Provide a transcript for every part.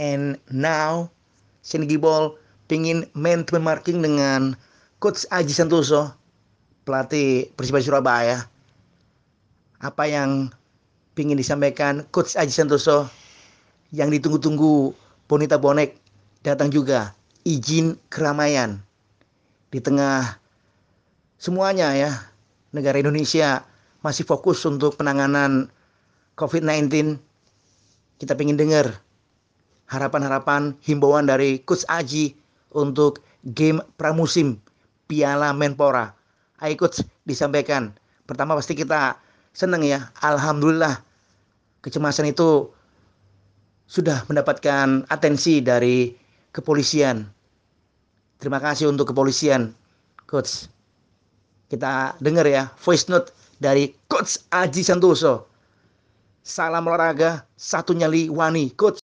And now Shane Gibol pingin man to marking dengan Coach Aji Santoso, pelatih Persibaya Surabaya. Apa yang pingin disampaikan Coach Aji Santoso yang ditunggu-tunggu Bonita Bonek datang juga izin keramaian di tengah semuanya ya negara Indonesia masih fokus untuk penanganan COVID-19 kita ingin dengar harapan-harapan himbauan dari Coach Aji untuk game pramusim Piala Menpora. Ayo Coach disampaikan. Pertama pasti kita senang ya. Alhamdulillah kecemasan itu sudah mendapatkan atensi dari kepolisian. Terima kasih untuk kepolisian, Coach. Kita dengar ya voice note dari Coach Aji Santoso. Salam olahraga, satu nyali wani, Coach.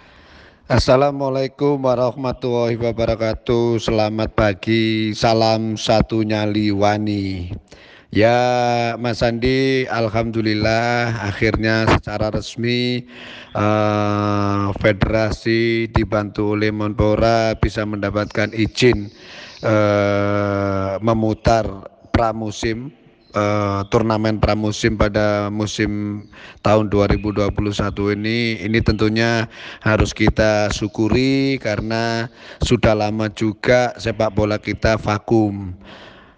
Assalamualaikum warahmatullahi wabarakatuh. Selamat pagi. Salam satu nyali wani. Ya Mas Andi Alhamdulillah akhirnya secara resmi uh, Federasi dibantu oleh Monpora bisa mendapatkan izin uh, memutar pramusim uh, turnamen pramusim pada musim tahun 2021 ini ini tentunya harus kita syukuri karena sudah lama juga sepak bola kita vakum.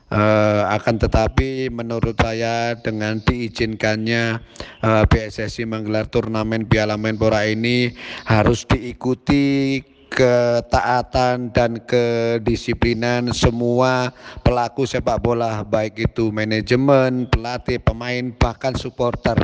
Uh, akan tetapi menurut saya dengan diizinkannya uh, PSSI menggelar turnamen Piala Menpora ini harus diikuti ketaatan dan kedisiplinan semua pelaku sepak bola baik itu manajemen, pelatih, pemain bahkan supporter.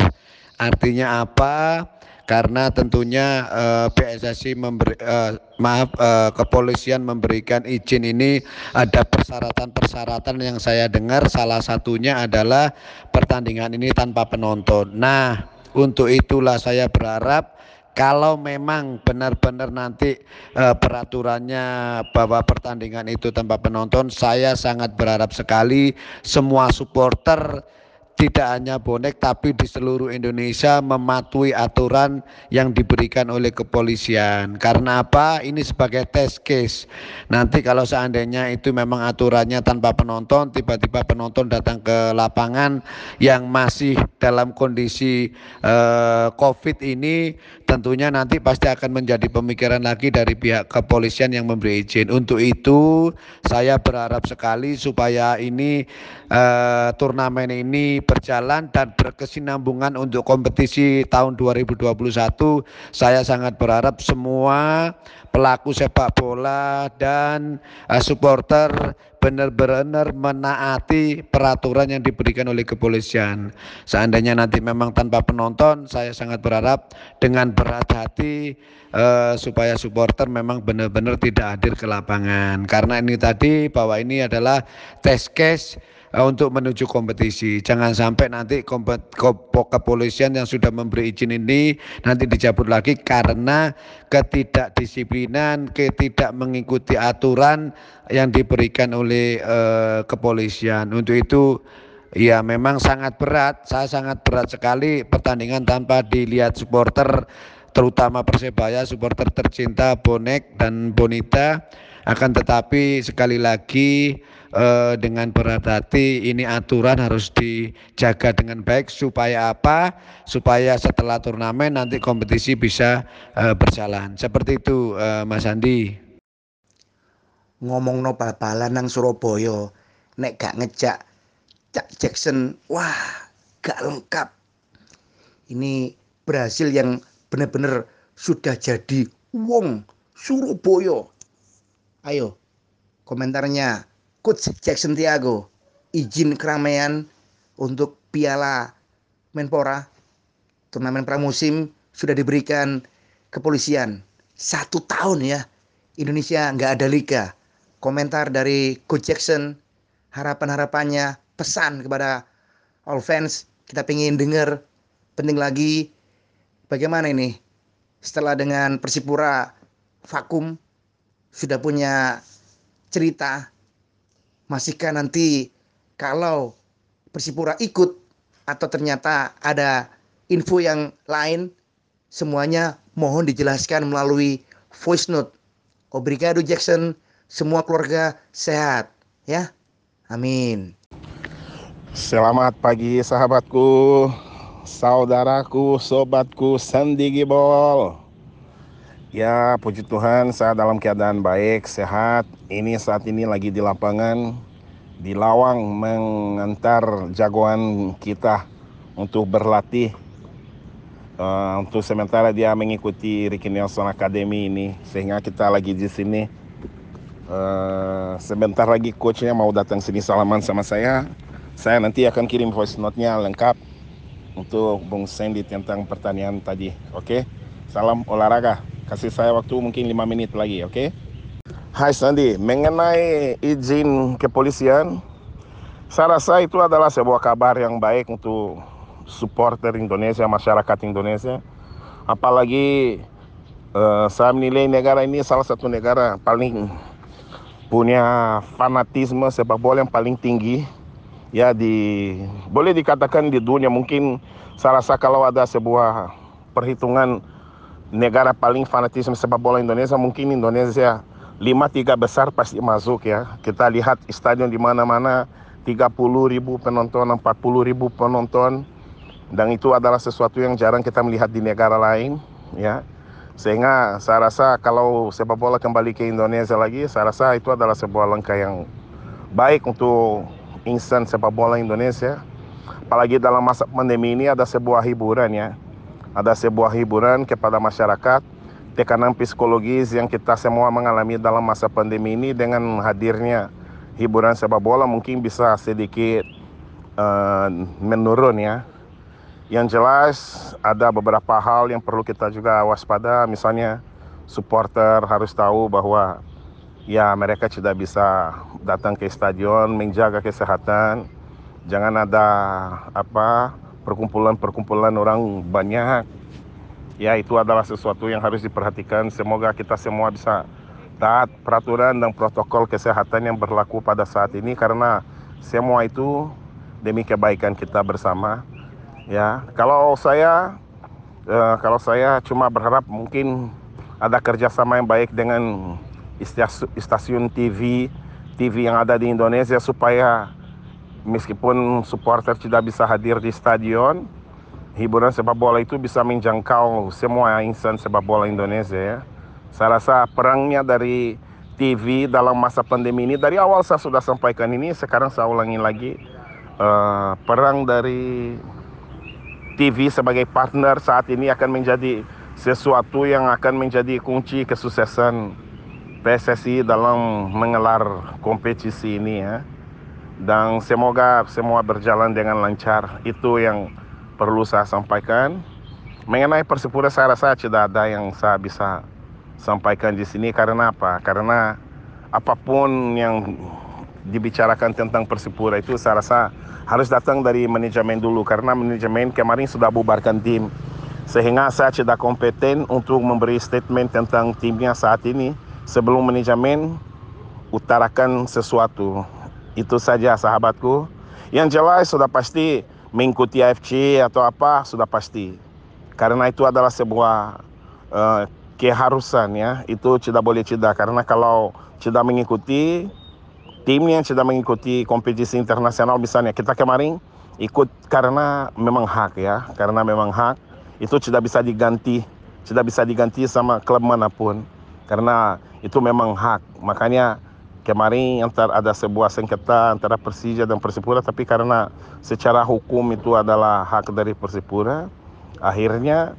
Artinya apa? Karena tentunya uh, eh, PSSI memberi uh, maaf uh, kepolisian memberikan izin ini ada persyaratan-persyaratan yang saya dengar salah satunya adalah pertandingan ini tanpa penonton. Nah, untuk itulah saya berharap kalau memang benar-benar nanti uh, peraturannya bahwa pertandingan itu tanpa penonton, saya sangat berharap sekali semua supporter tidak hanya bonek tapi di seluruh Indonesia mematuhi aturan yang diberikan oleh kepolisian. Karena apa? Ini sebagai test case. Nanti kalau seandainya itu memang aturannya tanpa penonton, tiba-tiba penonton datang ke lapangan yang masih dalam kondisi eh, COVID ini, tentunya nanti pasti akan menjadi pemikiran lagi dari pihak kepolisian yang memberi izin. Untuk itu, saya berharap sekali supaya ini eh, turnamen ini berjalan dan berkesinambungan untuk kompetisi tahun 2021 saya sangat berharap semua pelaku sepak bola dan uh, supporter benar-benar menaati peraturan yang diberikan oleh kepolisian. Seandainya nanti memang tanpa penonton, saya sangat berharap dengan berat hati uh, supaya supporter memang benar-benar tidak hadir ke lapangan. Karena ini tadi bahwa ini adalah test case untuk menuju kompetisi. Jangan sampai nanti kepolisian yang sudah memberi izin ini nanti dicabut lagi karena ketidakdisiplinan, ketidak mengikuti aturan yang diberikan oleh uh, kepolisian. Untuk itu Ya memang sangat berat, saya sangat berat sekali pertandingan tanpa dilihat supporter terutama Persebaya, supporter tercinta Bonek dan Bonita akan tetapi sekali lagi eh, dengan berat hati ini aturan harus dijaga dengan baik supaya apa? Supaya setelah turnamen nanti kompetisi bisa eh, berjalan. Seperti itu eh, Mas Andi. Ngomong no bal-balan nang Surabaya, nek gak ngejak Cak Jackson, wah gak lengkap. Ini berhasil yang benar-benar sudah jadi wong Surabaya. Ayo, komentarnya. Coach Jackson Tiago izin keramaian untuk Piala Menpora. Turnamen pramusim sudah diberikan kepolisian. Satu tahun ya Indonesia nggak ada liga. Komentar dari Coach Jackson harapan-harapannya pesan kepada all fans kita pengen dengar penting lagi bagaimana ini setelah dengan Persipura vakum sudah punya cerita masihkah nanti kalau Persipura ikut atau ternyata ada info yang lain semuanya mohon dijelaskan melalui voice note. Obrigado Jackson, semua keluarga sehat ya. Amin. Selamat pagi sahabatku, saudaraku, sobatku, Sandi Gibol. Ya, puji Tuhan, saya dalam keadaan baik, sehat. Ini saat ini lagi di lapangan, di Lawang mengantar jagoan kita untuk berlatih. Uh, untuk sementara dia mengikuti Ricky Nelson Academy ini, sehingga kita lagi di sini. Uh, sebentar lagi coachnya mau datang sini salaman sama saya. Saya nanti akan kirim voice note-nya lengkap untuk Bung Sandy tentang pertanyaan tadi. Oke, okay? salam olahraga. Kasih saya waktu mungkin 5 menit lagi, oke? Okay? Hai Sandy, mengenai izin kepolisian, saya rasa itu adalah sebuah kabar yang baik untuk supporter Indonesia, masyarakat Indonesia. Apalagi uh, saya menilai negara ini salah satu negara paling punya fanatisme sepak bola yang paling tinggi ya di boleh dikatakan di dunia mungkin saya rasa kalau ada sebuah perhitungan negara paling fanatisme sepak bola Indonesia mungkin Indonesia lima tiga besar pasti masuk ya. Kita lihat stadion di mana-mana 30 ribu penonton 40 ribu penonton. Dan itu adalah sesuatu yang jarang kita melihat di negara lain ya. Sehingga saya rasa kalau sepak bola kembali ke Indonesia lagi saya rasa itu adalah sebuah langkah yang baik untuk insan sepak bola Indonesia. Apalagi dalam masa pandemi ini ada sebuah hiburan ya ada sebuah hiburan kepada masyarakat tekanan psikologis yang kita semua mengalami dalam masa pandemi ini dengan hadirnya hiburan sepak bola mungkin bisa sedikit uh, menurun ya. Yang jelas ada beberapa hal yang perlu kita juga waspada misalnya supporter harus tahu bahwa ya mereka tidak bisa datang ke stadion menjaga kesehatan jangan ada apa perkumpulan-perkumpulan orang banyak. Ya itu adalah sesuatu yang harus diperhatikan. Semoga kita semua bisa taat peraturan dan protokol kesehatan yang berlaku pada saat ini karena semua itu demi kebaikan kita bersama. Ya kalau saya eh, kalau saya cuma berharap mungkin ada kerjasama yang baik dengan stasiun TV TV yang ada di Indonesia supaya meskipun supporter tidak bisa hadir di stadion, hiburan sepak bola itu bisa menjangkau semua insan sepak bola Indonesia ya. Saya rasa perangnya dari TV dalam masa pandemi ini dari awal saya sudah sampaikan ini, sekarang saya ulangi lagi uh, perang dari TV sebagai partner saat ini akan menjadi sesuatu yang akan menjadi kunci kesuksesan PSSI dalam mengelar kompetisi ini ya dan semoga semua berjalan dengan lancar. Itu yang perlu saya sampaikan. Mengenai Persipura saya rasa tidak ada yang saya bisa sampaikan di sini karena apa? Karena apa pun yang dibicarakan tentang Persipura itu saya rasa harus datang dari manajemen dulu karena manajemen kemarin sudah bubarkan tim sehingga saya tidak kompeten untuk memberi statement tentang timnya saat ini sebelum manajemen utarakan sesuatu itu saja sahabatku. Yang jelas sudah pasti mengikuti AFC atau apa sudah pasti. Karena itu adalah sebuah uh, keharusan ya. Itu tidak boleh tidak karena kalau tidak mengikuti tim yang tidak mengikuti kompetisi internasional misalnya kita kemarin ikut karena memang hak ya, karena memang hak itu tidak bisa diganti, tidak bisa diganti sama klub mana pun karena itu memang hak. Makanya kemarin antar ada sebuah sengketa antara Persija dan Persipura tapi karena secara hukum itu adalah hak dari Persipura akhirnya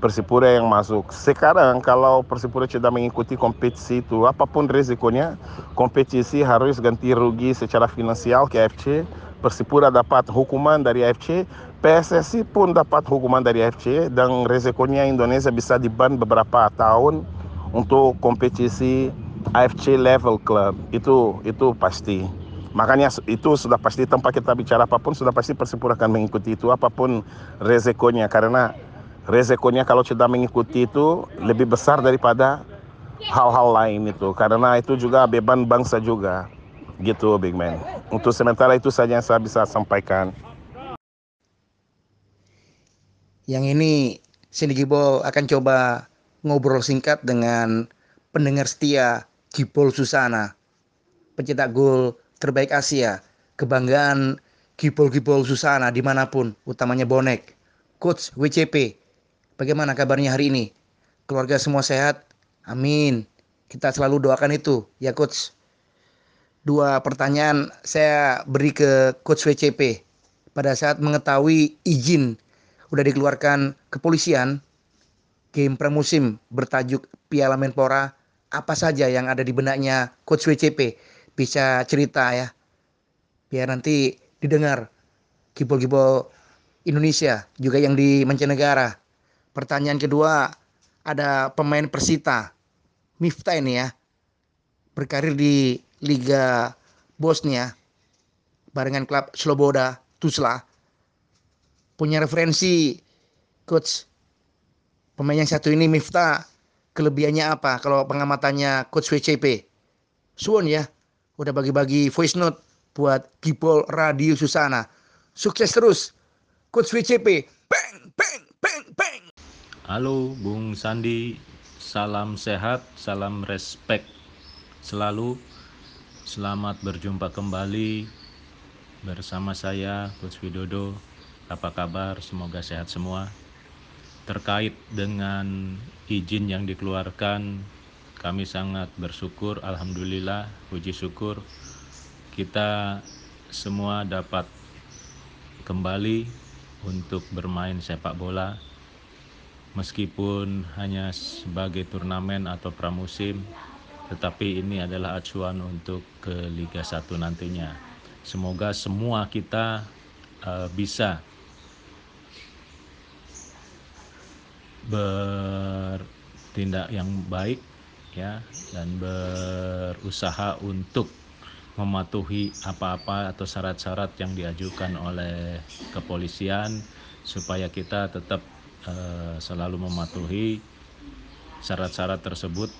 Persipura yang masuk. Sekarang kalau Persipura tidak mengikuti kompetisi itu apa pun risikonya kompetisi harus ganti rugi secara finansial ke AFC. Persipura dapat hukuman dari AFC, PSSI pun dapat hukuman dari AFC dan risikonya Indonesia bisa diban beberapa tahun untuk kompetisi AFC level club itu itu pasti. Makanya itu sudah pasti tempat kita bicara apa pun sudah pasti Persipura akan mengikuti itu apa pun resikonya karena resikonya kalau sudah mengikuti itu lebih besar daripada hal-hal lain itu karena itu juga beban bangsa juga gitu Big Man. Untuk sementara itu saja yang saya bisa sampaikan. Yang ini Cindy Gibo akan coba ngobrol singkat dengan pendengar setia Gipol Susana, pencetak gol terbaik Asia, kebanggaan Gipol-Gipol Susana di mana pun, utamanya bonek. Coach WCP, bagaimana kabarnya hari ini? Keluarga semua sehat? Amin. Kita selalu doakan itu, ya Coach. Dua pertanyaan saya beri ke Coach WCP. Pada saat mengetahui izin udah dikeluarkan kepolisian, game pramusim bertajuk Piala Menpora, apa saja yang ada di benaknya Coach WCP? Bisa cerita ya, biar nanti didengar gibol-gibol Indonesia juga yang di mancanegara. Pertanyaan kedua ada pemain Persita Miftah ini ya berkarir di Liga Bosnia barengan klub Sloboda Tuzla punya referensi coach pemain yang satu ini Miftah kelebihannya apa kalau pengamatannya coach WCP Suwon ya udah bagi-bagi voice note buat Gipol Radio Susana. Sukses terus. Coach WCP. Bang, bang, bang, bang. Halo Bung Sandi, salam sehat, salam respect selalu. Selamat berjumpa kembali bersama saya Coach Widodo. Apa kabar? Semoga sehat semua. Terkait dengan izin yang dikeluarkan, kami sangat bersyukur, alhamdulillah, puji syukur. Kita semua dapat kembali untuk bermain sepak bola meskipun hanya sebagai turnamen atau pramusim tetapi ini adalah acuan untuk ke Liga 1 nantinya. Semoga semua kita uh, bisa bertindak yang baik ya dan berusaha untuk mematuhi apa-apa atau syarat-syarat yang diajukan oleh kepolisian supaya kita tetap uh, selalu mematuhi syarat-syarat tersebut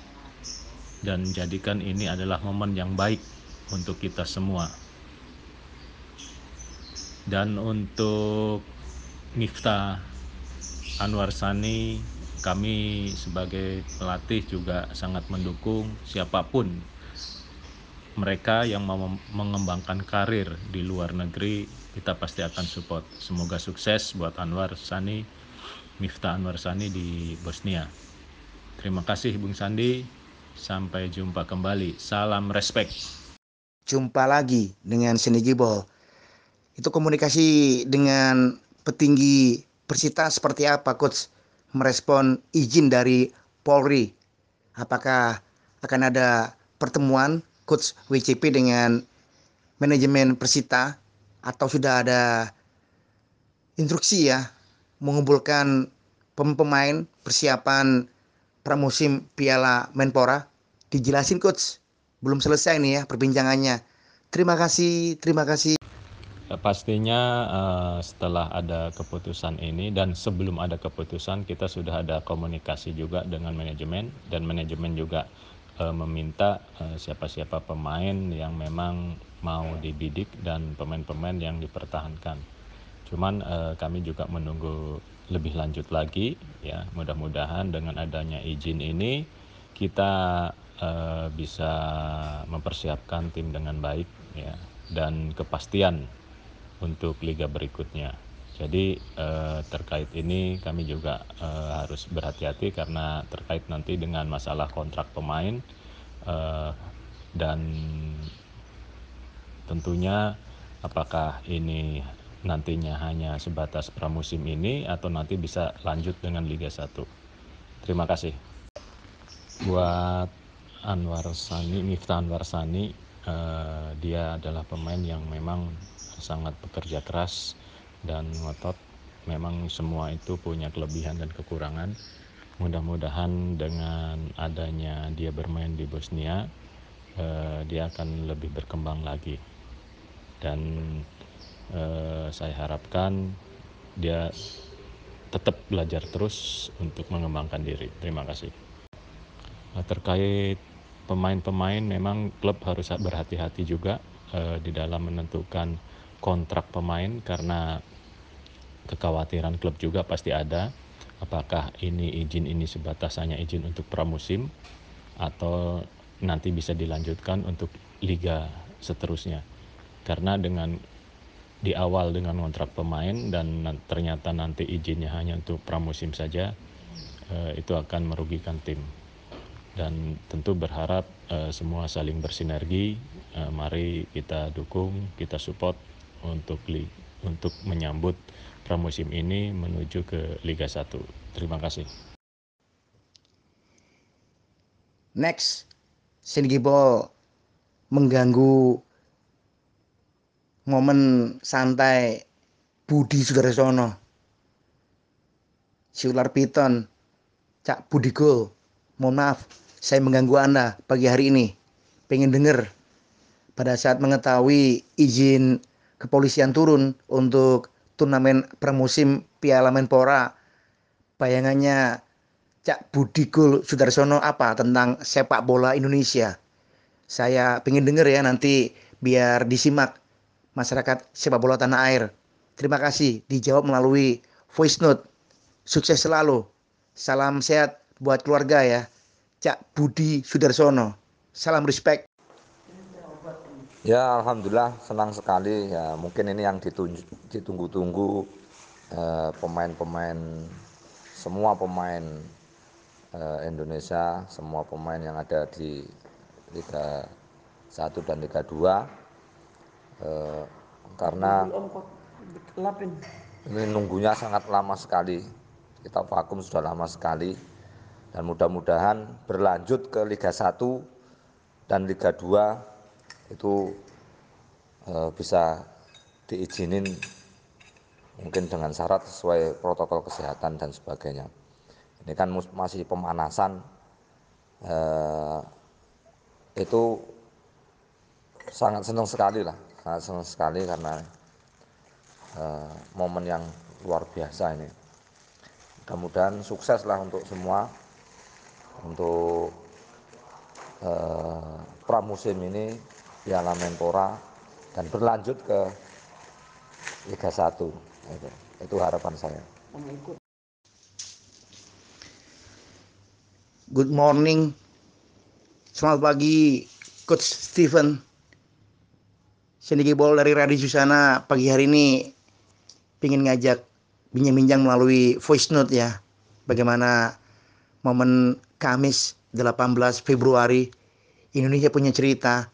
dan jadikan ini adalah momen yang baik untuk kita semua. Dan untuk Miftah Anwar Sani kami sebagai pelatih juga sangat mendukung siapa pun mereka yang mau mengembangkan karir di luar negeri kita pasti akan support. Semoga sukses buat Anwar Sani Miftah Anwar Sani di Bosnia. Terima kasih Bung Sandi. Sampai jumpa kembali. Salam respect. Jumpa lagi dengan Seni Gibol. Itu komunikasi dengan petinggi Persita seperti apa coach? Merespon izin dari Polri. Apakah akan ada pertemuan coach WCP dengan manajemen Persita? Atau sudah ada instruksi ya mengumpulkan pemain persiapan pramusim Piala Menpora? Dijelasin coach. Belum selesai nih ya perbincangannya. Terima kasih terima kasih pastinya uh, setelah ada keputusan ini dan sebelum ada keputusan kita sudah ada komunikasi juga dengan manajemen dan manajemen juga uh, meminta siapa-siapa pemain yang memang mau dibidik dan pemain-pemain yang dipertahankan. Cuman kami juga menunggu lebih lanjut lagi ya. Mudah-mudahan dengan adanya izin ini kita bisa mempersiapkan tim dengan baik ya dan kepastian untuk liga berikutnya. Jadi eh, terkait ini kami juga eh, harus berhati-hati karena terkait nanti dengan masalah kontrak pemain eh, dan tentunya apakah ini nantinya hanya sebatas pramusim ini atau nanti bisa lanjut dengan Liga 1. Terima kasih. Buat Anwar Sani, Miftah Anwar Sani, eh, dia adalah pemain yang memang sangat bekerja keras dan ngotot. Memang semua itu punya kelebihan dan kekurangan. Mudah-mudahan dengan adanya dia bermain di Bosnia eh, dia akan lebih berkembang lagi. Dan eh, saya harapkan dia tetap belajar terus untuk mengembangkan diri. Terima kasih. Nah, terkait pemain-pemain memang klub harus berhati-hati juga eh, di dalam menentukan kontrak pemain karena kekhawatiran klub juga pasti ada apakah ini izin ini sebatas hanya izin untuk pramusim atau nanti bisa dilanjutkan untuk liga seterusnya. Karena dengan di awal dengan kontrak pemain dan ternyata nanti izinnya hanya untuk pramusim saja, eh, itu akan merugikan tim. Dan tentu berharap eh, semua saling bersinergi. Eh, mari kita dukung, kita support untuk untuk menyambut pramusim ini menuju ke Liga 1. Terima kasih. Next, Singapore mengganggu momen santai Budi Sudarsono. Si ular piton, Cak Budi Go, mohon maaf, saya mengganggu Anda pagi hari ini. Pengen denger pada saat mengetahui izin kepolisian turun untuk turnamen pramusim Piala Menpora. Bayangannya Cak Budi Gul Sudarsono apa tentang sepak bola Indonesia? Saya pengen denger ya nanti biar disimak masyarakat sepak bola tanah air. Terima kasih dijawab melalui voice note. Sukses selalu. Salam sehat buat keluarga ya. Cak Budi Sudarsono. Salam respect. Ya alhamdulillah senang sekali. Ya mungkin ini yang ditunggu-tunggu eh, pemain-pemain semua pemain eh, Indonesia semua pemain yang ada di Liga 1 dan Liga 2 eh, karena ini nunggunya sangat lama sekali. Kita vakum sudah lama sekali dan mudah-mudahan berlanjut ke Liga 1 dan Liga 2 itu eh, bisa diizinin mungkin dengan syarat sesuai protokol kesehatan dan sebagainya. Ini kan masih pemanasan eh, itu sangat senang sekali lah sangat senang sekali karena uh, momen yang luar biasa ini. Mudah-mudahan sukses lah untuk semua untuk uh, pramusim ini Piala Menpora dan berlanjut ke Liga 1. Itu, itu harapan saya. Good morning. Selamat pagi Coach Steven. Sendiri Bol dari Radio Susana pagi hari ini ingin ngajak bincang-bincang melalui voice note ya. Bagaimana momen Kamis 18 Februari Indonesia punya cerita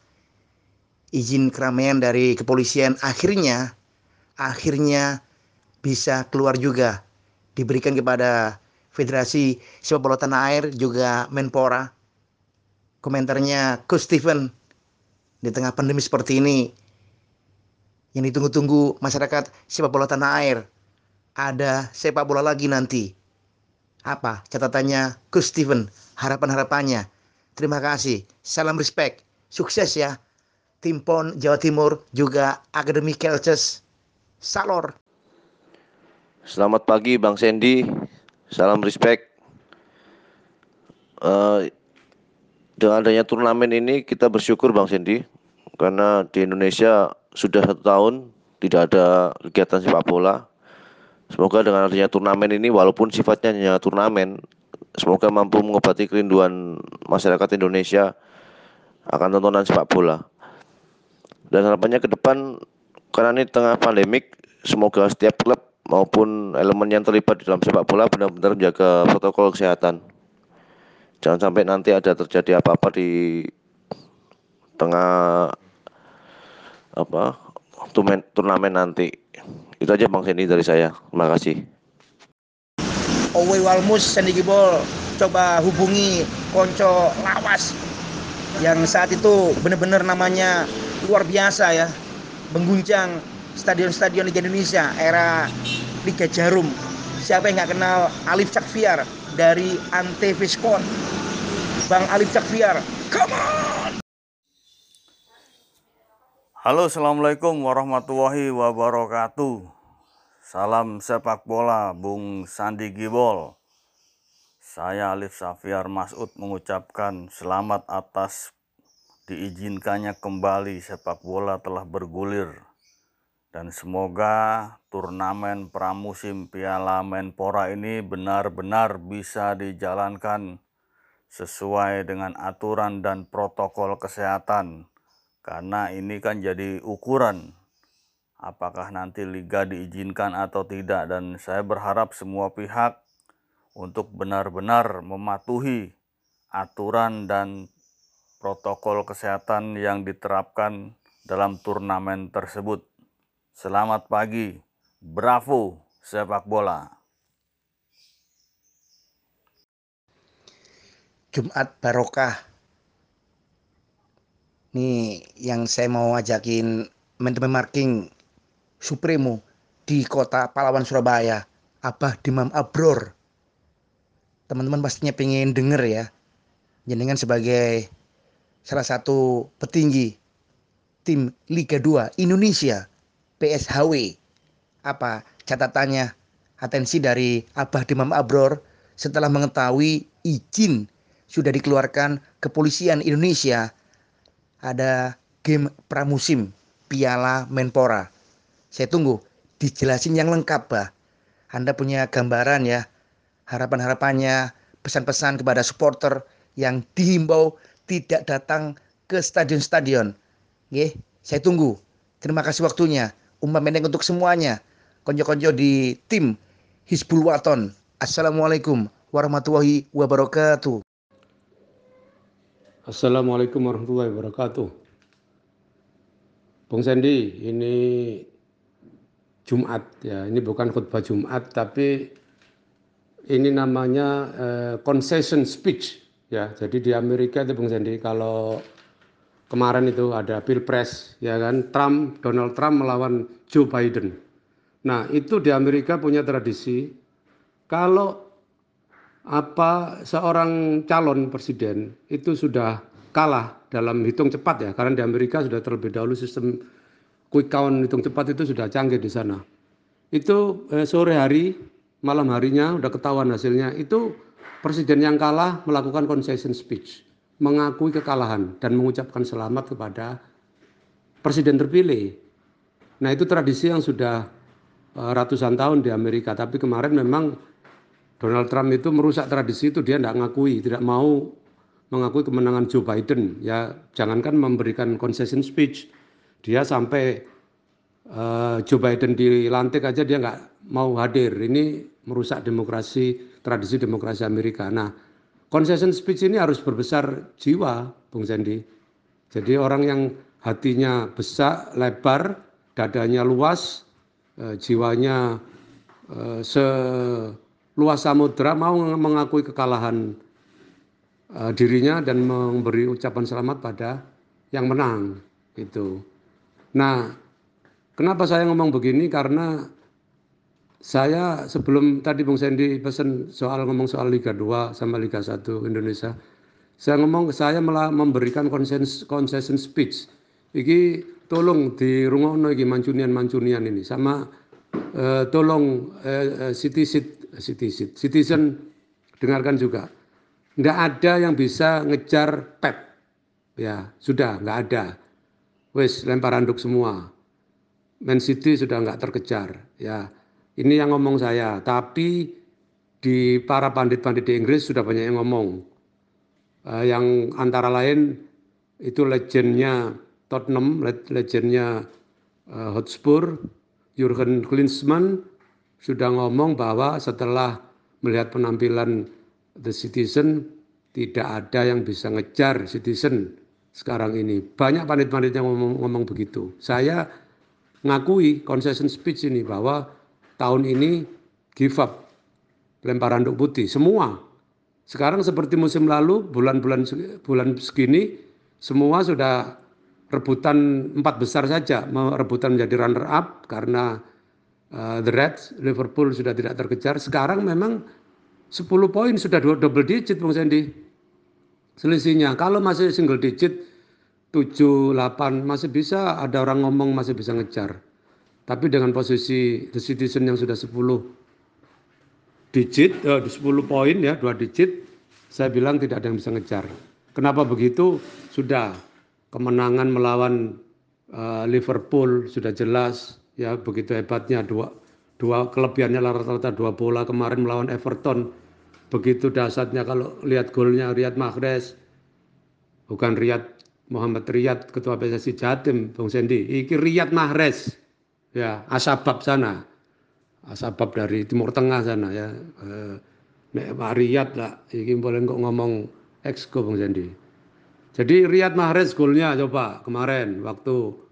izin keramaian dari kepolisian akhirnya akhirnya bisa keluar juga diberikan kepada Federasi Sepak Bola Tanah Air juga Menpora. Komentarnya Coach Steven di tengah pandemi seperti ini yang ditunggu-tunggu masyarakat sepak bola tanah air. Ada sepak bola lagi nanti. Apa catatannya Gus Steven? Harapan-harapannya. Terima kasih. Salam respect. Sukses ya. Tim PON Jawa Timur juga Akademi Kelces. Salor. Selamat pagi Bang Sandy. Salam respect. Uh, dengan adanya turnamen ini kita bersyukur Bang Sandy karena di Indonesia sudah satu tahun tidak ada kegiatan sepak bola. Semoga dengan adanya turnamen ini walaupun sifatnya hanya turnamen, semoga mampu mengobati kerinduan masyarakat Indonesia akan tontonan sepak bola. Dan harapannya ke depan karena ini tengah pandemik, semoga setiap klub maupun elemen yang terlibat di dalam sepak bola benar-benar menjaga protokol kesehatan. Jangan sampai nanti ada terjadi apa-apa di tengah apa turnamen, turnamen nanti. Itu aja Bang Sandy dari saya. Terima kasih. Owe Walmus Sandy Gibol coba hubungi Konco Lawas yang saat itu benar-benar namanya luar biasa ya. Mengguncang stadion-stadion Liga Indonesia era Liga Jarum. Siapa yang nggak kenal? Alif Cakfiar dari Ante Viskon Bang Alif Cakfiar come on Halo, assalamualaikum warahmatullahi wabarakatuh. Salam sepak bola, Bung Sandi Gibol. Saya Alif Safiar Masud mengucapkan selamat atas diizinkannya kembali sepak bola telah bergulir. Dan semoga turnamen pramusim Piala Menpora ini benar-benar bisa dijalankan sesuai dengan aturan dan protokol kesehatan karena ini kan jadi ukuran apakah nanti liga diizinkan atau tidak dan saya berharap semua pihak untuk benar-benar mematuhi aturan dan protokol kesehatan yang diterapkan dalam turnamen tersebut. Selamat pagi, bravo sepak bola. Jumat Barokah. Nih yang saya mau ajakin teman-teman marking Supremo di kota Palawan Surabaya, Abah Dimam Abror. Teman-teman pastinya pengen denger ya. Jenengan sebagai salah satu petinggi tim Liga 2 Indonesia PSHW. Apa catatannya? Atensi dari Abah Dimam Abror setelah mengetahui izin sudah dikeluarkan kepolisian Indonesia ada game pramusim Piala Menpora. Saya tunggu dijelasin yang lengkap, Bah. Anda punya gambaran ya, harapan-harapannya, pesan-pesan kepada supporter yang dihimbau tidak datang ke stadion-stadion. Saya tunggu. Terima kasih waktunya. Umpan pendek untuk semuanya. Konjo-konjo di tim Hizbul Waton. Assalamualaikum warahmatullahi wabarakatuh. Assalamualaikum warahmatullahi wabarakatuh. Bung Sandy, ini Jumat ya, ini bukan khutbah Jumat tapi ini namanya eh, concession speech ya. Jadi di Amerika itu Bung Sandy kalau kemarin itu ada pilpres ya kan Trump Donald Trump melawan Joe Biden. Nah, itu di Amerika punya tradisi kalau apa seorang calon presiden itu sudah kalah dalam hitung cepat ya? Karena di Amerika sudah terlebih dahulu sistem quick count hitung cepat itu sudah canggih di sana. Itu eh, sore hari malam harinya udah ketahuan hasilnya. Itu presiden yang kalah melakukan concession speech mengakui kekalahan dan mengucapkan selamat kepada presiden terpilih. Nah itu tradisi yang sudah eh, ratusan tahun di Amerika. Tapi kemarin memang Donald Trump itu merusak tradisi itu dia tidak mengakui, tidak mau mengakui kemenangan Joe Biden. Ya jangankan memberikan concession speech, dia sampai uh, Joe Biden dilantik aja dia nggak mau hadir. Ini merusak demokrasi, tradisi demokrasi Amerika. Nah, concession speech ini harus berbesar jiwa, Bung Sandy. Jadi orang yang hatinya besar, lebar, dadanya luas, uh, jiwanya uh, se luas samudra mau mengakui kekalahan uh, dirinya dan memberi ucapan selamat pada yang menang itu. Nah, kenapa saya ngomong begini karena saya sebelum tadi Bung Sandy pesan soal ngomong soal Liga 2 sama Liga 1 Indonesia, saya ngomong saya malah memberikan concession speech. Iki tolong di rumah iki mancunian-mancunian ini sama uh, tolong uh, uh, citizen citizen, citizen dengarkan juga. Tidak ada yang bisa ngejar Pep. Ya, sudah nggak ada. Wes lempar handuk semua. Man City sudah nggak terkejar. Ya, ini yang ngomong saya. Tapi di para pandit-pandit di Inggris sudah banyak yang ngomong. Uh, yang antara lain itu legendnya Tottenham, legendnya uh, Hotspur, Jurgen Klinsmann, sudah ngomong bahwa setelah melihat penampilan The Citizen tidak ada yang bisa ngejar Citizen sekarang ini. Banyak pandit-pandit yang ngomong, ngomong begitu. Saya ngakui concession speech ini bahwa tahun ini give up lempar handuk putih semua. Sekarang seperti musim lalu bulan-bulan bulan segini semua sudah rebutan empat besar saja, rebutan menjadi runner up karena uh, the Reds, Liverpool sudah tidak terkejar. Sekarang memang 10 poin sudah double digit Bung Sandy. Selisihnya. Kalau masih single digit 7, 8 masih bisa ada orang ngomong masih bisa ngejar. Tapi dengan posisi The Citizen yang sudah 10 digit, eh, 10 poin ya, 2 digit, saya bilang tidak ada yang bisa ngejar. Kenapa begitu? Sudah kemenangan melawan uh, Liverpool sudah jelas, ya begitu hebatnya dua dua kelebihannya rata-rata. Dua bola kemarin melawan Everton. Begitu dasarnya kalau lihat golnya Riyad Mahrez. Bukan Riyad Muhammad Riyad ketua PSSI Jatim Bung Sendi. Iki Riyad Mahrez. Ya asabab sana. Asabab dari Timur Tengah sana ya. Eh, nek Riyad lah iki boleh kok ngomong exco Bung Sendi. Jadi Riyad Mahrez golnya coba kemarin waktu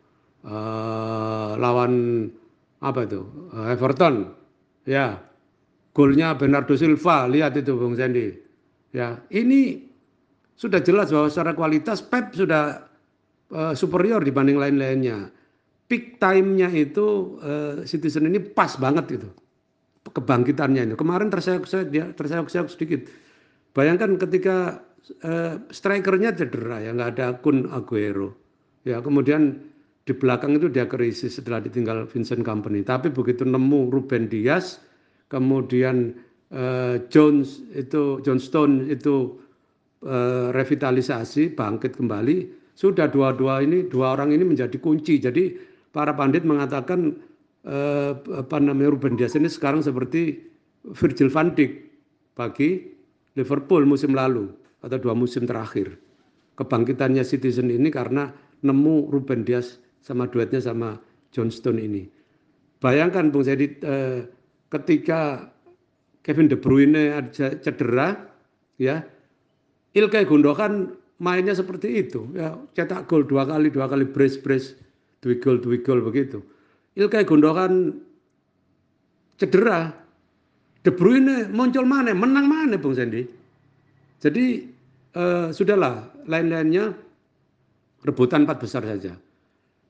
eh, lawan apa itu? Eh, Everton. Ya. Golnya Bernardo Silva. Lihat itu Bung Sandy. Ya ini sudah jelas bahwa secara kualitas Pep sudah uh, superior dibanding lain-lainnya. Peak time-nya itu uh, Citizen ini pas banget gitu kebangkitannya ini kemarin terseok-seok dia terseok-seok sedikit. Bayangkan ketika uh, strikernya cedera ya nggak ada Kun Aguero. Ya kemudian di belakang itu dia krisis setelah ditinggal Vincent Company. Tapi begitu nemu Ruben Dias kemudian uh, Jones itu Johnstone itu uh, revitalisasi bangkit kembali sudah dua-dua ini dua orang ini menjadi kunci. Jadi para pandit mengatakan uh, apa namanya Ruben Dias ini sekarang seperti Virgil van Dijk bagi Liverpool musim lalu atau dua musim terakhir. Kebangkitannya Citizen ini karena nemu Ruben Dias sama duetnya sama Johnstone ini bayangkan Bung Jadi uh, ketika Kevin De Bruyne cedera, ya Ilkay Gundogan mainnya seperti itu, ya cetak gol dua kali, dua kali brace brace, dua gol dua gol begitu. Ilkay Gundogan cedera, De Bruyne muncul mana, menang mana Bung Sandy. Jadi eh, sudahlah, lain-lainnya rebutan empat besar saja.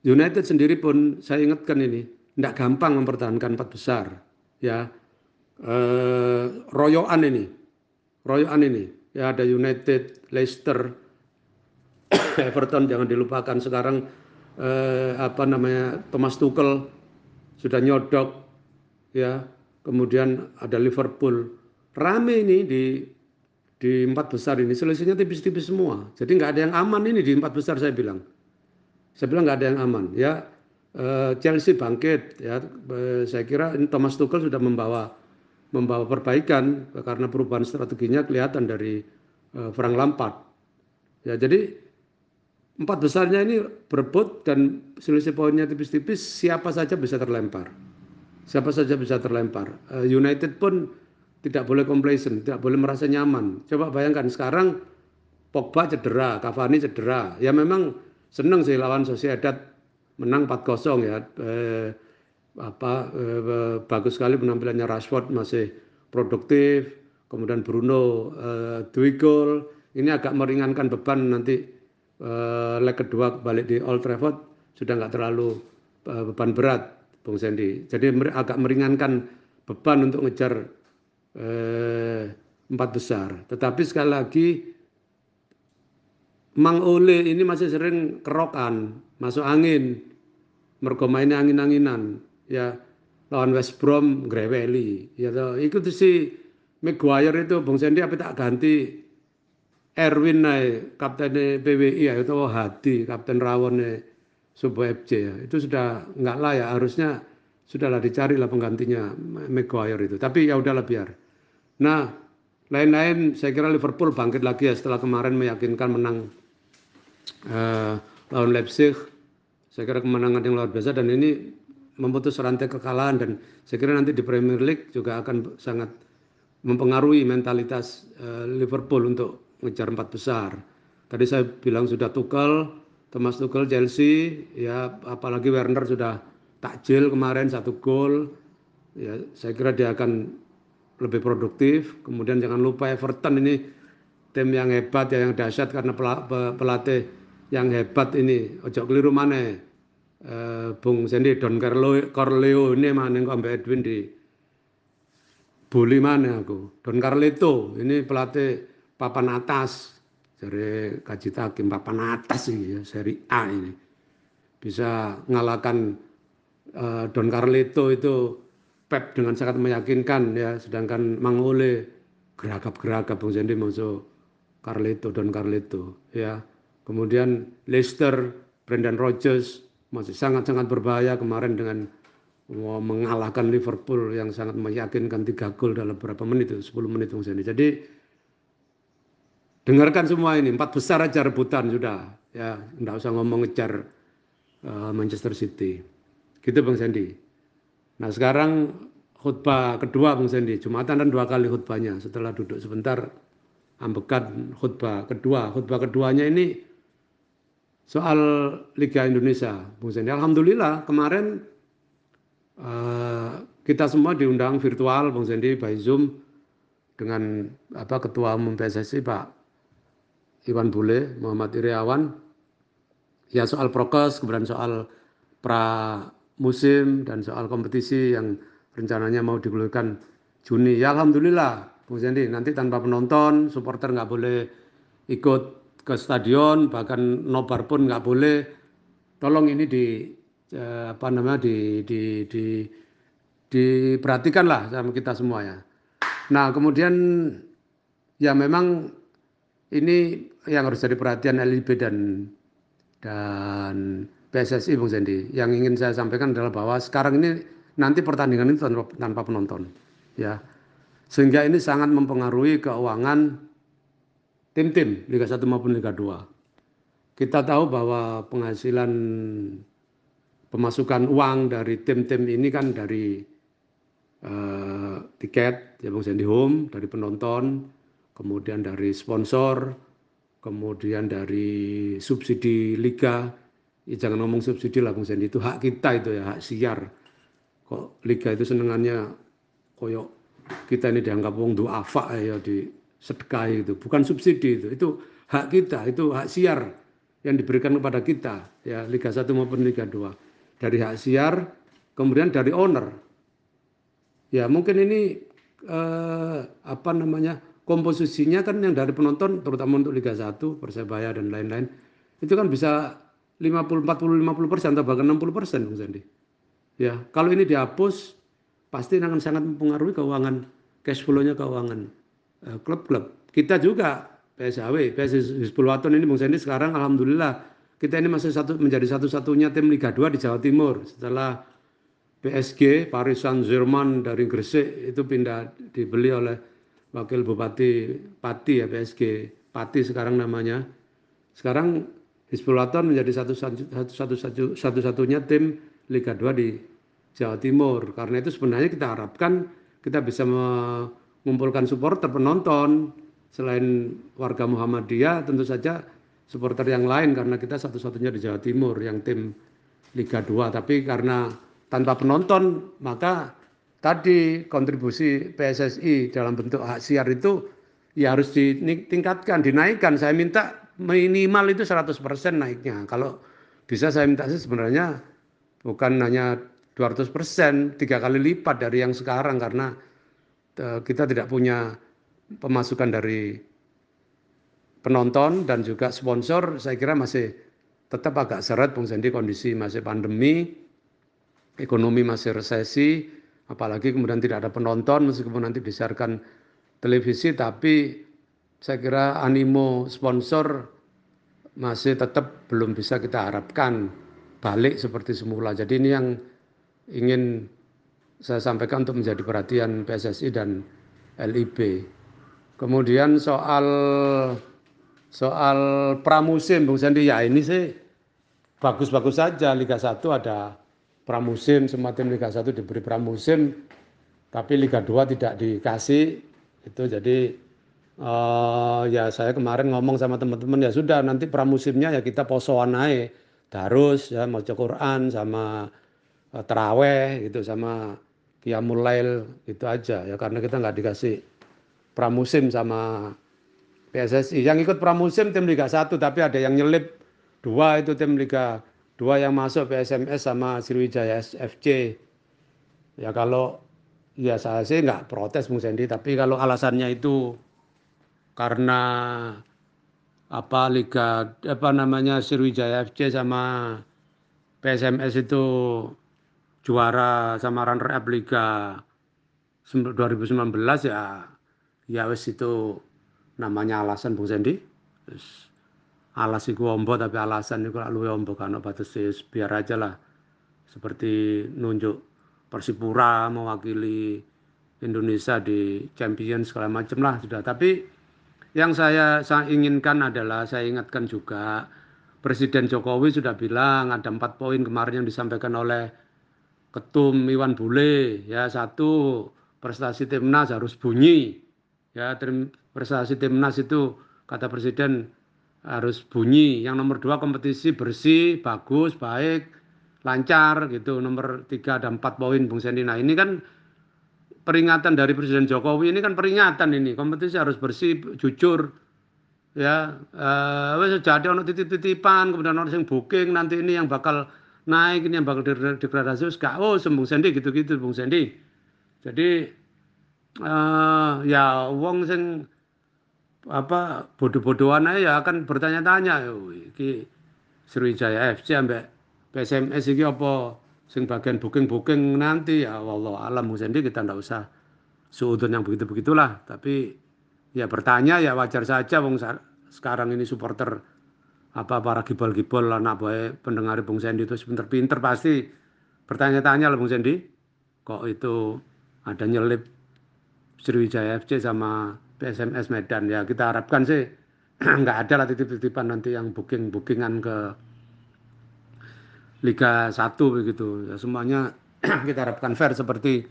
United sendiri pun saya ingatkan ini, tidak gampang mempertahankan empat besar ya. Eh, royoan ini royoan ini ya ada United Leicester Everton jangan dilupakan. Sekarang eh, apa namanya Thomas Tuchel sudah nyodok ya. Kemudian ada Liverpool. Rame ini di di empat besar ini selisihnya tipis-tipis semua. Jadi nggak ada yang aman ini di empat besar saya bilang saya bilang nggak ada yang aman ya Eh, Chelsea bangkit ya eh, saya kira ini Thomas Tuchel sudah membawa membawa perbaikan karena perubahan strateginya kelihatan dari uh, Frank Lampard. Ya jadi empat besarnya ini berebut dan selisih poinnya tipis-tipis siapa saja bisa terlempar. Siapa saja bisa terlempar. United pun tidak boleh complacent, tidak boleh merasa nyaman. Coba bayangkan sekarang Pogba cedera, Cavani cedera. Ya memang senang sih lawan Sociedad menang 4-0 ya. Eh, apa eh, bagus sekali penampilannya Rashford masih produktif. Kemudian Bruno eh, dua. Ini agak meringankan beban nanti eh, leg kedua balik di Old Trafford sudah nggak terlalu eh, beban berat, Bung Sandy. Jadi agak meringankan beban untuk ngejar eh, empat besar. Tetapi sekali lagi Mang Ole ini masih sering kerokan, masuk angin. Mergo mainnya angin-anginan. Ya lawan West Brom greweli. Ya toh, itu si Maguire itu Bung Sandy apa tak ganti Erwin naik kapten PWI ya itu Hadi kapten rawon Subo FC ya. Itu sudah nggak layak harusnya sudahlah dicari lah penggantinya Maguire itu. Tapi ya udahlah biar. Nah, lain-lain saya kira Liverpool bangkit lagi ya setelah kemarin meyakinkan menang uh, lawan Leipzig. Saya kira kemenangan yang luar biasa dan ini memutus rantai kekalahan dan saya kira nanti di Premier League juga akan sangat mempengaruhi mentalitas uh, Liverpool untuk ngejar empat besar. Tadi saya bilang sudah Tuchel, Thomas Tuchel Chelsea, ya apalagi Werner sudah takjil kemarin satu gol. Ya, saya kira dia akan lebih produktif. Kemudian jangan lupa Everton ini tim yang hebat ya yang dahsyat karena pelatih yang hebat ini. Ojo keliru mana uh, Bung Sandy Don Carlo Corleone mana kok Mbak Edwin di bully mana aku. Don Carleto ini pelatih papan atas. Dari kaji takim papan atas ini ya seri A ini. Bisa ngalahkan uh, Don Carleto itu Pep dengan sangat meyakinkan ya sedangkan Mang Ole geragap-geragap Bung Sandy masuk Carleto Don Carleto ya Kemudian Leicester, Brendan Rodgers masih sangat-sangat berbahaya kemarin dengan mengalahkan Liverpool yang sangat meyakinkan tiga gol dalam beberapa menit itu 10 menit Bung Sandy. Jadi dengarkan semua ini empat besar aja rebutan sudah ya enggak usah ngomong ngejar uh, Manchester City. Gitu Bang Sandy. Nah sekarang khutbah kedua Bung Sandy, Jumatan dan dua kali khutbahnya. Setelah duduk sebentar, ambekan khutbah kedua. Khutbah keduanya ini soal Liga Indonesia, Bung Sandy. Alhamdulillah kemarin uh, kita semua diundang virtual, Bung Sandy, by Zoom dengan apa Ketua Umum PSSI Pak Iwan Bule, Muhammad Iriawan. Ya soal prokes, kemudian soal pra musim dan soal kompetisi yang rencananya mau digulirkan Juni. Ya Alhamdulillah, Bung Sandy, nanti tanpa penonton, supporter nggak boleh ikut ke stadion, bahkan nobar pun nggak boleh. Tolong ini di eh, apa namanya di, di, di diperhatikan lah sama kita semua ya. Nah kemudian ya memang ini yang harus jadi perhatian LIB dan dan PSSI Bung Sandy. Yang ingin saya sampaikan adalah bahwa sekarang ini nanti pertandingan itu tanpa, tanpa penonton ya sehingga ini sangat mempengaruhi keuangan tim-tim Liga 1 maupun Liga 2 kita tahu bahwa penghasilan pemasukan uang dari tim-tim ini kan dari uh, tiket ya Bung Sandy Home dari penonton kemudian dari sponsor kemudian dari subsidi liga. Ya jangan ngomong subsidi lah Bung Sandy itu hak kita itu ya hak siar. Kok liga itu senengannya koyok kita ini dianggap wong duafa ya di sedekah itu. Bukan subsidi itu. Itu hak kita itu hak siar yang diberikan kepada kita ya Liga 1 maupun Liga 2 dari hak siar kemudian dari owner. Ya mungkin ini eh, apa namanya komposisinya kan yang dari penonton terutama untuk Liga 1 Persebaya dan lain-lain itu kan bisa 50 40 50 persen atau bahkan 60 persen Bung Sandi. Ya, kalau ini dihapus pasti akan sangat mempengaruhi keuangan cash flow-nya keuangan eh, klub-klub. Kita juga PSAW, PSIS Hizbul Waton ini Bung Sandy sekarang alhamdulillah kita ini masih satu menjadi satu-satunya tim Liga 2 di Jawa Timur setelah PSG Paris Saint-Germain dari Gresik itu pindah dibeli oleh Wakil Bupati Pati ya PSG Pati sekarang namanya. Sekarang Hizbul menjadi satu-satunya satu, satu, tim Liga 2 di Jawa Timur. Karena itu sebenarnya kita harapkan kita bisa mengumpulkan supporter penonton selain warga Muhammadiyah tentu saja supporter yang lain karena kita satu-satunya di Jawa Timur yang tim Liga 2 tapi karena tanpa penonton maka tadi kontribusi PSSI dalam bentuk hak siar itu ya harus ditingkatkan, dinaikkan. Saya minta minimal itu 100% naiknya. Kalau bisa saya minta sih sebenarnya bukan hanya 200 persen, tiga kali lipat dari yang sekarang karena uh, kita tidak punya pemasukan dari penonton dan juga sponsor. Saya kira masih tetap agak seret, Bung Sandy, kondisi masih pandemi, ekonomi masih resesi, apalagi kemudian tidak ada penonton meskipun nanti disiarkan televisi, tapi saya kira animo sponsor masih tetap belum bisa kita harapkan balik seperti semula. Jadi ini yang ingin saya sampaikan untuk menjadi perhatian PSSI dan LIB. Kemudian soal soal pramusim Bung Sandi ya ini sih bagus-bagus saja. Liga 1 ada pramusim semua tim Liga 1 diberi pramusim tapi Liga 2 tidak dikasih. Itu jadi uh, ya saya kemarin ngomong sama teman-teman ya sudah nanti pramusimnya ya kita posoan aja darus ya mau Quran sama teraweh gitu sama qiyamul lail itu aja ya karena kita nggak dikasih pramusim sama PSSI. Yang ikut pramusim tim Liga 1 tapi ada yang nyelip dua itu tim Liga 2 yang masuk PSMS sama Sriwijaya FC. Ya kalau ya saya sih nggak protes Bung Sandy tapi kalau alasannya itu karena apa liga apa namanya Sriwijaya FC sama PSMS itu juara sama runner up liga 2019 ya ya wis itu namanya alasan Bung Sendi wis alas iku ombo tapi alasan iku luwe ombo kan batas biar aja lah seperti nunjuk Persipura mewakili Indonesia di Champions segala macam lah sudah. Tapi yang saya, saya inginkan adalah saya ingatkan juga Presiden Jokowi sudah bilang ada empat poin kemarin yang disampaikan oleh Ketum Iwan Bule ya satu prestasi timnas harus bunyi. Ya prestasi timnas itu kata Presiden harus bunyi. Yang nomor dua kompetisi bersih bagus baik lancar gitu. Nomor tiga ada empat poin Bung Sendi. Nah ini kan peringatan dari Presiden Jokowi ini kan peringatan ini. Kompetisi harus bersih jujur ya. Eh jadi ono titip-titipan kemudian orang yang booking nanti ini yang bakal naik ini yang bakal degradasi gak oh Bung Sendi gitu-gitu Bung Sendi. Jadi eh ya wong sing apa bodoh-bodohan aja ya akan bertanya-tanya iki Sriwijaya FC ambek PSMS iki apa? Sing bagian booking-booking nanti ya Allah alam Sendi kita ndak usah suudun yang begitu-begitulah. Tapi ya bertanya ya wajar saja Bung sekarang ini supporter apa para gibol-gibol anak boy pendengar Bung Sendi itu pinter-pinter pasti bertanya-tanya lah Bung Sendi kok itu ada nyelip Sriwijaya FC sama PSMS Medan ya kita harapkan sih nggak ada lah titip-titipan nanti yang booking-bookingan ke Liga 1 begitu. Ya semuanya kita harapkan fair seperti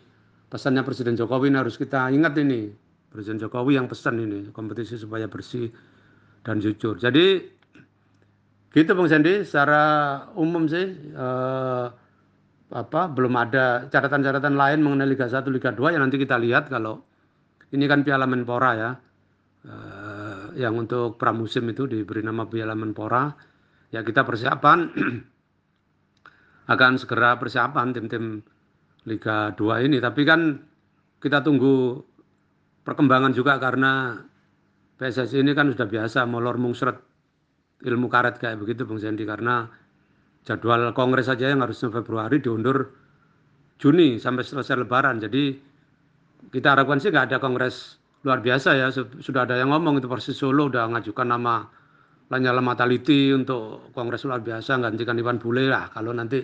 pesannya Presiden Jokowi ini harus kita ingat ini. Presiden Jokowi yang pesan ini kompetisi supaya bersih dan jujur. Jadi gitu Bang Sandi secara umum sih eh, apa belum ada catatan-catatan lain mengenai Liga 1, Liga 2 yang nanti kita lihat kalau ini kan Piala Menpora ya. Eh, yang untuk pramusim itu diberi nama Piala Menpora. Ya kita persiapan akan segera persiapan tim-tim Liga 2 ini. Tapi kan kita tunggu perkembangan juga karena PSSI ini kan sudah biasa molor mungsret ilmu karet kayak begitu Bung Sendi karena jadwal kongres saja yang harusnya Februari diundur Juni sampai selesai lebaran. Jadi kita harapkan sih nggak ada kongres luar biasa ya. Sudah ada yang ngomong itu Persis Solo udah ngajukan nama Lanyala Mataliti untuk kongres luar biasa gantikan Iwan Bule lah kalau nanti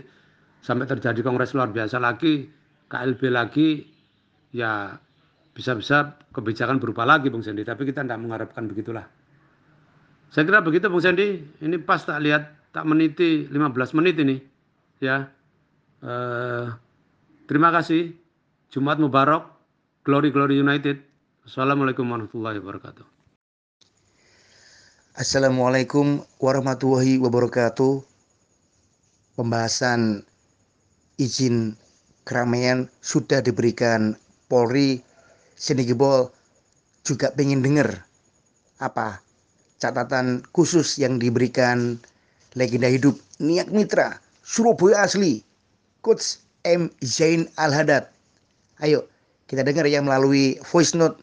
sampai terjadi kongres luar biasa lagi KLB lagi ya bisa-bisa kebijakan berubah lagi Bung Sendi tapi kita tidak mengharapkan begitulah saya kira begitu Bung Sendi. Ini pas tak lihat tak meniti 15 menit ini. Ya. Eh, terima kasih. Jumat Mubarak. Glory Glory United. Assalamualaikum warahmatullahi wabarakatuh. Assalamualaikum warahmatullahi wabarakatuh. Pembahasan izin keramaian sudah diberikan Polri. Senegibol juga pengen dengar apa catatan khusus yang diberikan legenda hidup Niat Mitra Surabaya asli Coach M Zain Al Hadad. Ayo kita dengar ya melalui voice note.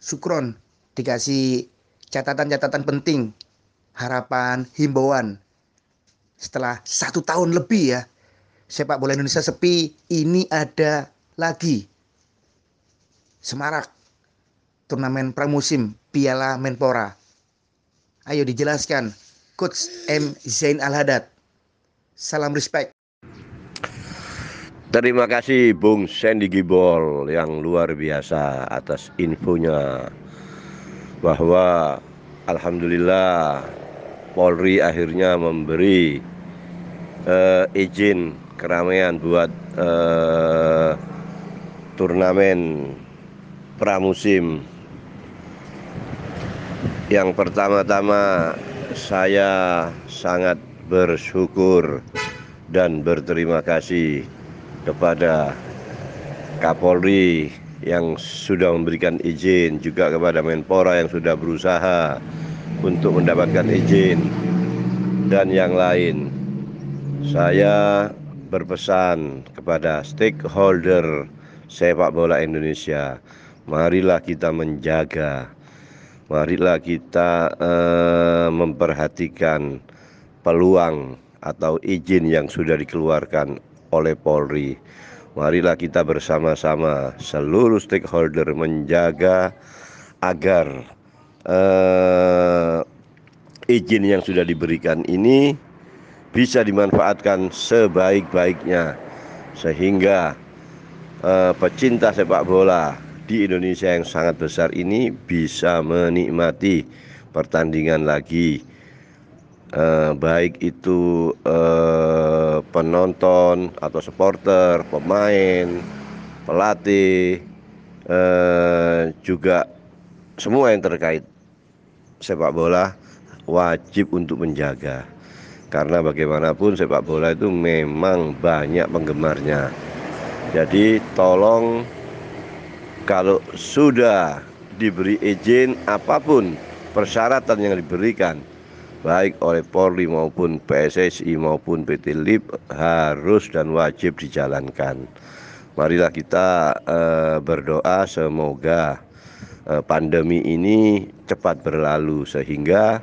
Sukron dikasih catatan-catatan penting, harapan, himbauan. Setelah satu tahun lebih ya, sepak bola Indonesia sepi, ini ada lagi. Semarak, turnamen pramusim Piala Menpora. Ayo dijelaskan, Coach M. Zain Al-Hadad. Salam respect. Terima kasih Bung Sandy Gibol yang luar biasa atas infonya bahwa alhamdulillah Polri akhirnya memberi uh, izin keramaian buat uh, turnamen pramusim. Yang pertama-tama saya sangat bersyukur dan berterima kasih kepada Kapolri yang sudah memberikan izin juga kepada Menpora yang sudah berusaha untuk mendapatkan izin dan yang lain. Saya berpesan kepada stakeholder sepak bola Indonesia, marilah kita menjaga, marilah kita uh, memperhatikan peluang atau izin yang sudah dikeluarkan oleh Polri. Marilah kita bersama-sama seluruh stakeholder menjaga agar uh, izin yang sudah diberikan ini bisa dimanfaatkan sebaik-baiknya. Sehingga eh, pecinta sepak bola di Indonesia yang sangat besar ini bisa menikmati pertandingan lagi. Eh, baik itu eh, penonton atau supporter, pemain, pelatih, eh, juga semua yang terkait sepak bola wajib untuk menjaga. Karena bagaimanapun sepak bola itu memang banyak penggemarnya. Jadi tolong kalau sudah diberi izin apa pun persyaratan yang diberikan baik oleh Polri maupun PSSI maupun PT LIP harus dan wajib dijalankan. Marilah kita eh, berdoa semoga eh, pandemi ini cepat berlalu sehingga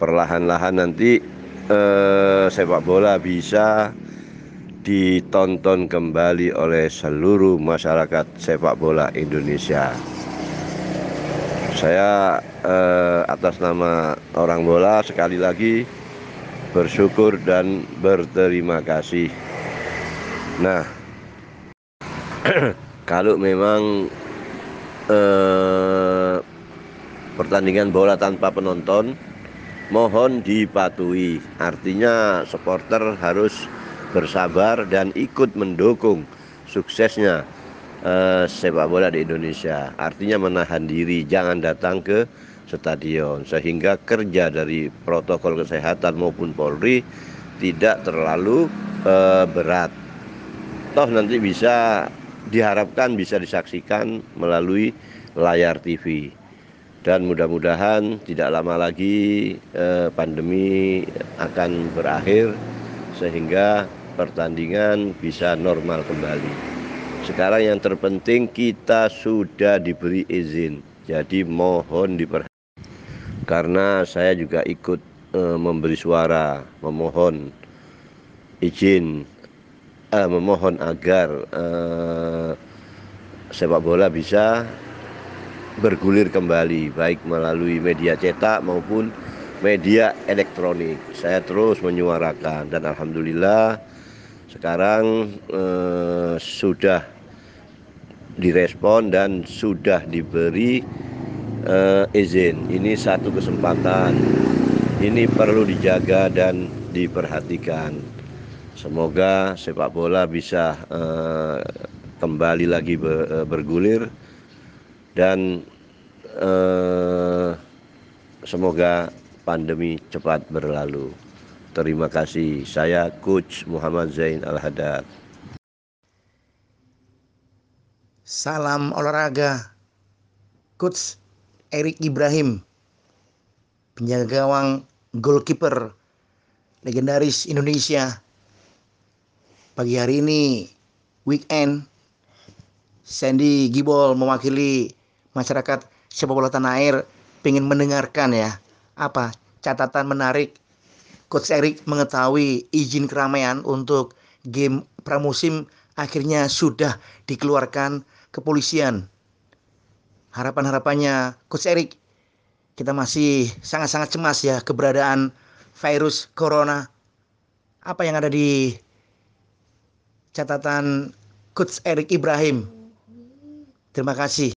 perlahan-lahan nanti eh, sepak bola bisa ditonton kembali oleh seluruh masyarakat sepak bola Indonesia. Saya eh, atas nama orang bola sekali lagi bersyukur dan berterima kasih. Nah, kalau memang eh, pertandingan bola tanpa penonton, mohon dipatuhi. Artinya supporter harus bersabar dan ikut mendukung suksesnya eh, sepak bola di Indonesia. Artinya menahan diri, jangan datang ke stadion sehingga kerja dari protokol kesehatan maupun Polri tidak terlalu eh, berat. Toh nanti bisa diharapkan bisa disaksikan melalui layar TV. Dan mudah-mudahan tidak lama lagi eh, pandemi akan berakhir sehingga pertandingan bisa normal kembali. Sekarang yang terpenting kita sudah diberi izin. Jadi mohon diperhatikan. Karena saya juga ikut e, memberi suara, memohon izin, e, memohon agar e, sepak bola bisa bergulir kembali, baik melalui media cetak maupun media elektronik. Saya terus menyuarakan dan alhamdulillah sekarang eh, sudah direspon dan sudah diberi eh, izin. Ini satu kesempatan. Ini perlu dijaga dan diperhatikan. Semoga sepak bola bisa eh, kembali lagi bergulir dan eh, semoga pandemi cepat berlalu. Terima kasih. Saya Coach Muhammad Zain Al-Haddad. Salam olahraga. Coach Erik Ibrahim. Penjaga gawang goalkeeper legendaris Indonesia. Pagi hari ini weekend Sandy Gibol mewakili masyarakat sepak bola tanah air pengen mendengarkan ya apa catatan menarik Coach Erik mengetahui izin keramaian untuk game pramusim akhirnya sudah dikeluarkan kepolisian. Harapan-harapannya Coach Erik kita masih sangat-sangat cemas ya keberadaan virus corona. Apa yang ada di catatan Coach Erik Ibrahim? Terima kasih.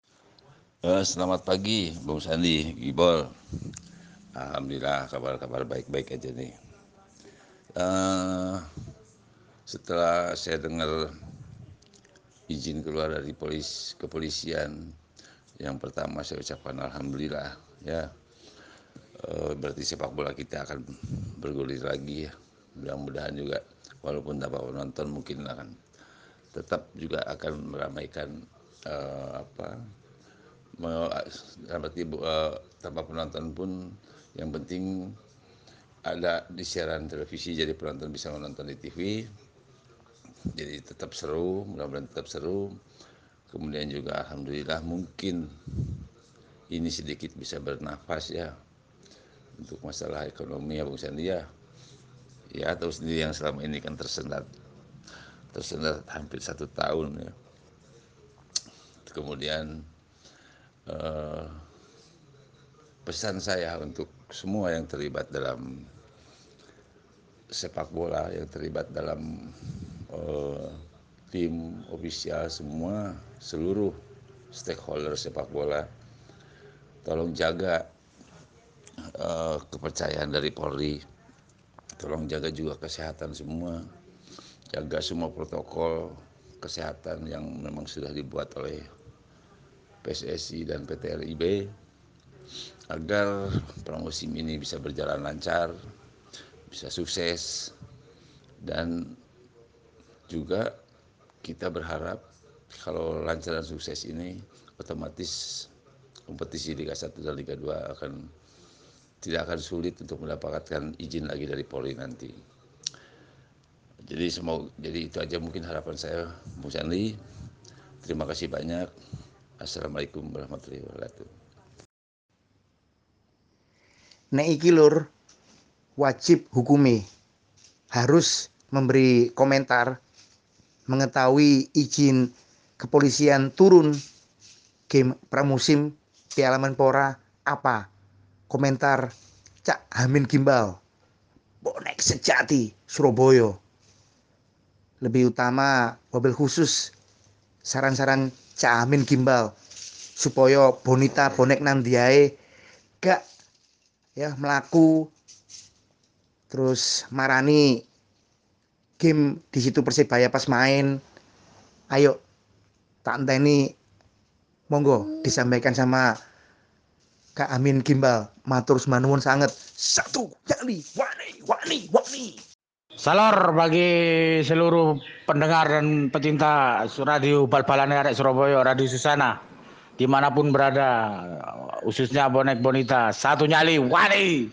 Eh, selamat pagi, Bung Sandi, Gibol. Alhamdulillah kabar-kabar baik-baik aja nih uh, setelah saya dengar izin keluar dari polis kepolisian yang pertama saya ucapkan alhamdulillah ya. Uh, berarti sepak bola kita akan bergulir lagi ya. Mudah-mudahan juga walaupun tanpa penonton mungkin akan tetap juga akan meramaikan uh, apa berarti uh, tanpa penonton pun. Yang penting ada di siaran televisi jadi penonton bisa menonton di TV jadi tetap seru mudah-mudahan tetap seru. Kemudian juga alhamdulillah mungkin ini sedikit bisa bernafas ya untuk masalah ekonomi ya Bung Sandi ya. Ya tahu sendiri yang selama ini kan tersendat tersendat hampir satu tahun ya. Kemudian eh, pesan saya untuk semua yang terlibat dalam sepak bola yang terlibat dalam uh, tim ofisial semua seluruh stakeholder sepak bola tolong jaga uh, kepercayaan dari Polri. Tolong jaga juga kesehatan semua. Jaga semua protokol kesehatan yang memang sudah dibuat oleh PSSI dan PT LIB agar pramusim ini bisa berjalan lancar bisa sukses dan juga kita berharap kalau lancar dan sukses ini otomatis kompetisi Liga 1 dan Liga 2 akan tidak akan sulit untuk mendapatkan izin lagi dari Polri nanti. Jadi semoga jadi itu aja mungkin harapan saya Bung Sanli. Terima kasih banyak. Assalamualaikum warahmatullahi wabarakatuh. Nek iki lur wajib hukumi harus memberi komentar mengetahui izin kepolisian turun game pramusim Piala Menpora apa? Komentar Cak Hamin Gimbal. Bonek sejati Surabaya. Lebih utama mobil khusus saran-saran Cak Hamin Gimbal supaya bonita bonek nandiae gak ya melaku terus marani game di situ Persibaya pas main. Ayo tak ini monggo disampaikan sama Kak Amin Gimbal. Matur manuwun sangat satu jali wani wani wani. Salor bagi seluruh pendengar dan pecinta radio bal-balan arek Surabaya, Radio Susana, di mana pun berada, khususnya bonek bonita, satu nyali, wani.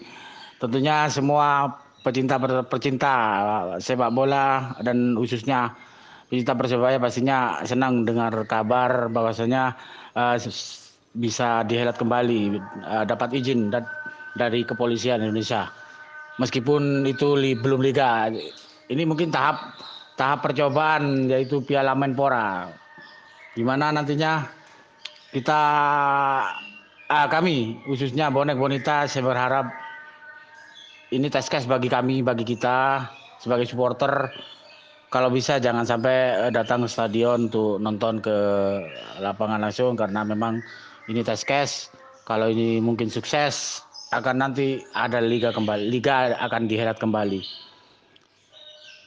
Tentunya semua pecinta pecinta sepak bola dan khususnya pecinta persebaya pastinya senang dengar kabar bahwasanya uh, bisa dihelat kembali uh, dapat izin dari kepolisian Indonesia. Meskipun itu li, belum liga ini mungkin tahap tahap percobaan yaitu Piala Menpora. Di mana nantinya kita kami khususnya bonek bonita saya berharap ini tes case bagi kami, bagi kita sebagai supporter. Kalau bisa jangan sampai eh, datang ke stadion untuk nonton ke lapangan langsung karena memang ini tes case. Kalau ini mungkin sukses akan nanti ada liga kembali, liga akan dihelat kembali.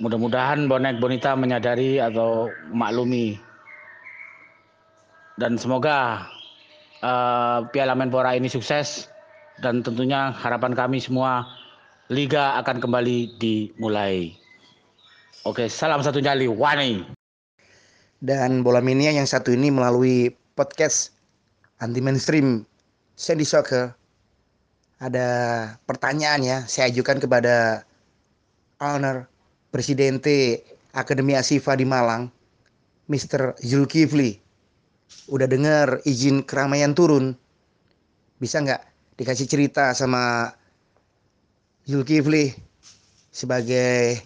Mudah-mudahan bonek bonita menyadari atau maklumi dan semoga uh, Piala Menpora ini sukses dan tentunya harapan kami semua liga akan kembali dimulai. Oke, salam satu nyali, Wani. Dan bola mania yang satu ini melalui podcast anti mainstream Sandy Soccer ada pertanyaan ya saya ajukan kepada owner Presidente Akademi Asifa di Malang Mr. Zulkifli udah dengar izin keramaian turun bisa nggak dikasih cerita sama Zulkifli sebagai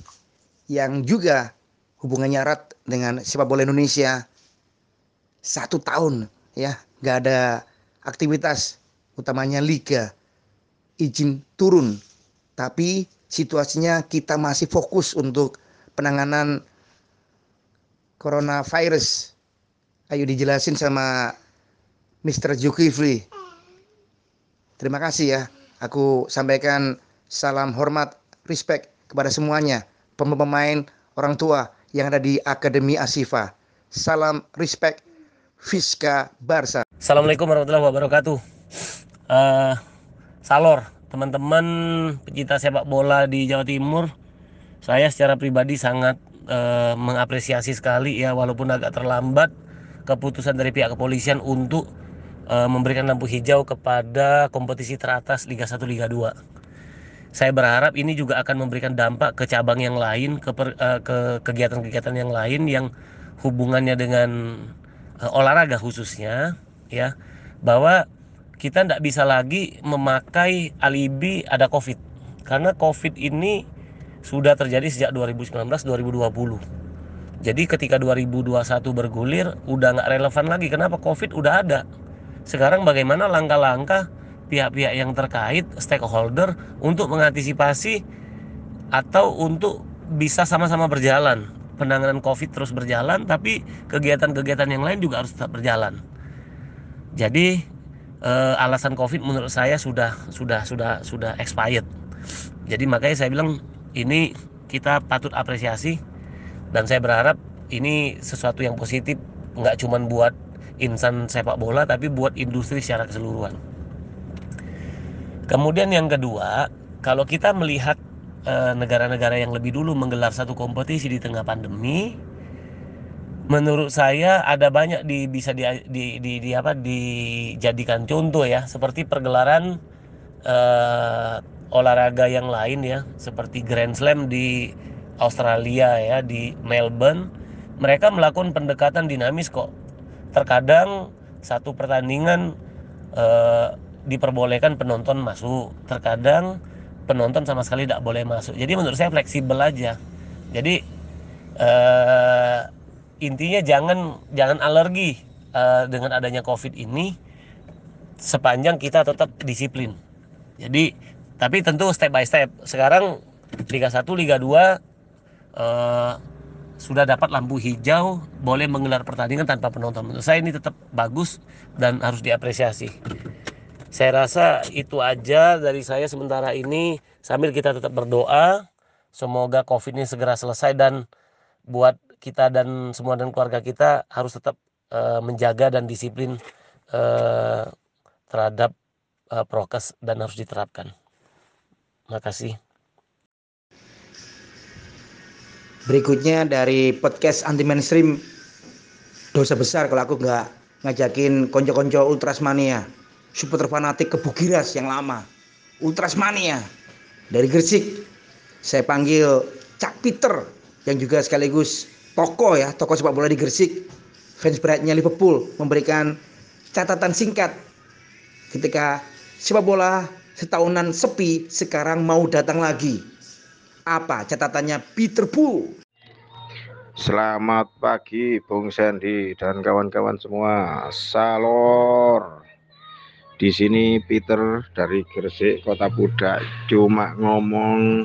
yang juga hubungannya erat dengan sepak bola Indonesia. Satu tahun ya nggak ada aktivitas utamanya liga. Izin turun tapi situasinya kita masih fokus untuk penanganan coronavirus. Ayo dijelasin sama Mr. Zulkifli. Terima kasih ya aku sampaikan salam hormat, respect kepada semuanya, pemain-pemain, orang tua yang ada di Akademi Asifa. Salam respect, Fiska Barsa. Assalamualaikum warahmatullahi wabarakatuh. Uh, Salor, teman-teman pecinta sepak bola di Jawa Timur, saya secara pribadi sangat uh, mengapresiasi sekali ya walaupun agak terlambat keputusan dari pihak kepolisian untuk uh, memberikan lampu hijau kepada kompetisi teratas Liga 1 Liga 2 saya berharap ini juga akan memberikan dampak ke cabang yang lain, ke ke kegiatan-kegiatan yang lain yang hubungannya dengan uh, olahraga khususnya, ya, bahwa kita tidak bisa lagi memakai alibi ada COVID, karena COVID ini sudah terjadi sejak 2019-2020. Jadi ketika 2021 bergulir, udah nggak relevan lagi. Kenapa COVID udah ada? Sekarang bagaimana langkah-langkah pihak-pihak yang terkait stakeholder untuk mengantisipasi atau untuk bisa sama-sama berjalan penanganan COVID terus berjalan, tapi kegiatan-kegiatan yang lain juga harus tetap berjalan. Jadi eh, alasan COVID menurut saya sudah sudah sudah sudah expired. Jadi makanya saya bilang ini kita patut apresiasi dan saya berharap ini sesuatu yang positif nggak cuma buat insan sepak bola tapi buat industri secara keseluruhan. Kemudian yang kedua, kalau kita melihat eh, negara-negara yang lebih dulu menggelar satu kompetisi di tengah pandemi, menurut saya ada banyak di bisa di, di, di, di apa dijadikan contoh ya, seperti pergelaran eh, olahraga yang lain ya, seperti Grand Slam di Australia ya, di Melbourne, mereka melakukan pendekatan dinamis kok. Terkadang satu pertandingan eh, diperbolehkan penonton masuk, terkadang penonton sama sekali tidak boleh masuk. Jadi menurut saya fleksibel aja. Jadi eh, intinya jangan jangan alergi eh, dengan adanya COVID ini sepanjang kita tetap disiplin. Jadi tapi tentu step by step. Sekarang Liga 1, Liga 2 eh, sudah dapat lampu hijau boleh menggelar pertandingan tanpa penonton. Menurut saya ini tetap bagus dan harus diapresiasi. Saya rasa itu aja dari saya sementara ini sambil kita tetap berdoa semoga Covid ini segera selesai dan buat kita dan semua dan keluarga kita harus tetap uh, menjaga dan disiplin uh, terhadap uh, prokes dan harus diterapkan. Makasih. Berikutnya dari podcast anti mainstream dosa besar kalau aku nggak ngajakin konco-konco ultrasmania supporter fanatik kebugiras yang lama ultrasmania dari Gresik saya panggil Cak Peter yang juga sekaligus tokoh ya tokoh sepak bola di Gresik fans beratnya Liverpool memberikan catatan singkat ketika sepak bola setahunan sepi sekarang mau datang lagi apa catatannya Peter Bull? Selamat pagi Bung Sandy dan kawan-kawan semua. Salor. Di sini Peter dari Gresik Kota Pudak cuma ngomong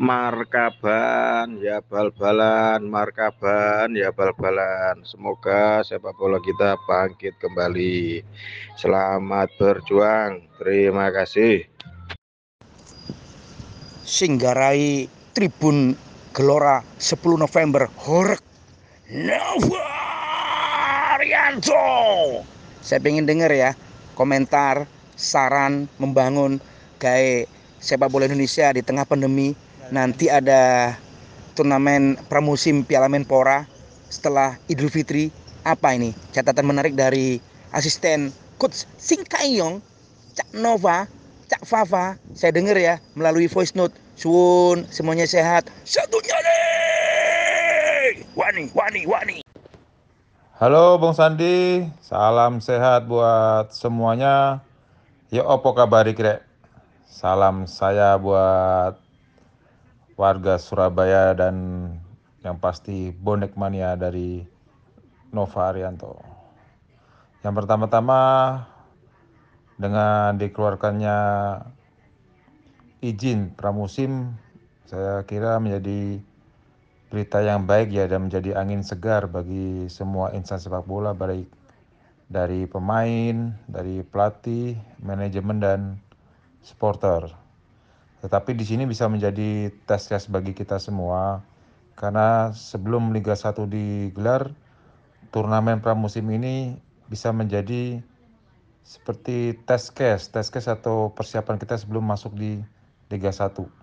markaban ya bal-balan, markaban ya bal-balan. Semoga sepak bola kita bangkit kembali. Selamat berjuang. Terima kasih. Singgarai Tribun Gelora 10 November Horek Novarianto saya pengen denger ya komentar saran membangun gaya sepak bola Indonesia di tengah pandemi nanti ada turnamen pramusim Piala Menpora setelah Idul Fitri apa ini catatan menarik dari asisten coach Singkayong Cak Nova Cak Fafa saya dengar ya melalui voice note Suun, semuanya sehat. Satu nyali. Wani, wani, wani. Halo Bung Sandi, salam sehat buat semuanya. Ya opo kabari kira? Salam saya buat warga Surabaya dan yang pasti bonek mania dari Nova Arianto. Yang pertama-tama dengan dikeluarkannya izin pramusim saya kira menjadi berita yang baik ya dan menjadi angin segar bagi semua insan sepak bola baik dari pemain, dari pelatih, manajemen dan supporter. Tetapi di sini bisa menjadi tes tes bagi kita semua karena sebelum Liga 1 digelar turnamen pramusim ini bisa menjadi seperti tes case, tes case atau persiapan kita sebelum masuk di Liga 1.